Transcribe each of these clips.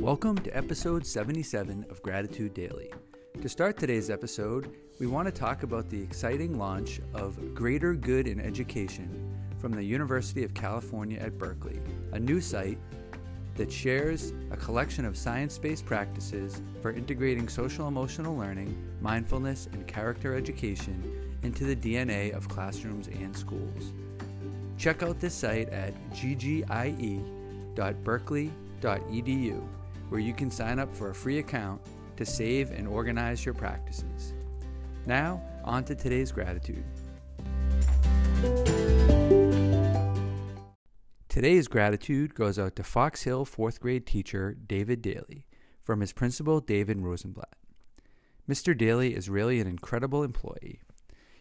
Welcome to episode 77 of Gratitude Daily. To start today's episode, we want to talk about the exciting launch of Greater Good in Education from the University of California at Berkeley, a new site that shares a collection of science based practices for integrating social emotional learning, mindfulness, and character education into the DNA of classrooms and schools. Check out this site at ggie.berkeley.edu, where you can sign up for a free account to save and organize your practices. Now, on to today's gratitude. Today's gratitude goes out to Fox Hill fourth grade teacher David Daly from his principal David Rosenblatt. Mr. Daly is really an incredible employee.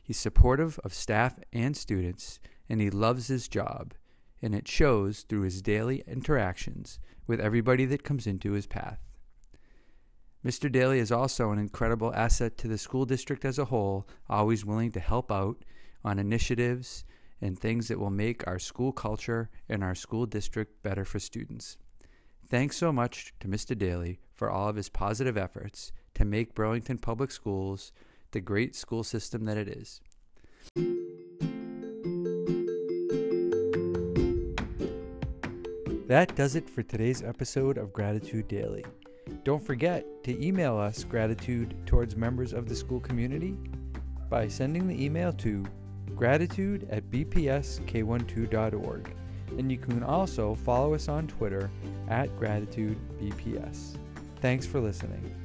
He's supportive of staff and students, and he loves his job, and it shows through his daily interactions with everybody that comes into his path. Mr. Daly is also an incredible asset to the school district as a whole, always willing to help out on initiatives and things that will make our school culture and our school district better for students. Thanks so much to Mr. Daly for all of his positive efforts to make Burlington Public Schools the great school system that it is. That does it for today's episode of Gratitude Daily. Don't forget to email us gratitude towards members of the school community by sending the email to gratitude at bpsk12.org. And you can also follow us on Twitter at gratitudebps. Thanks for listening.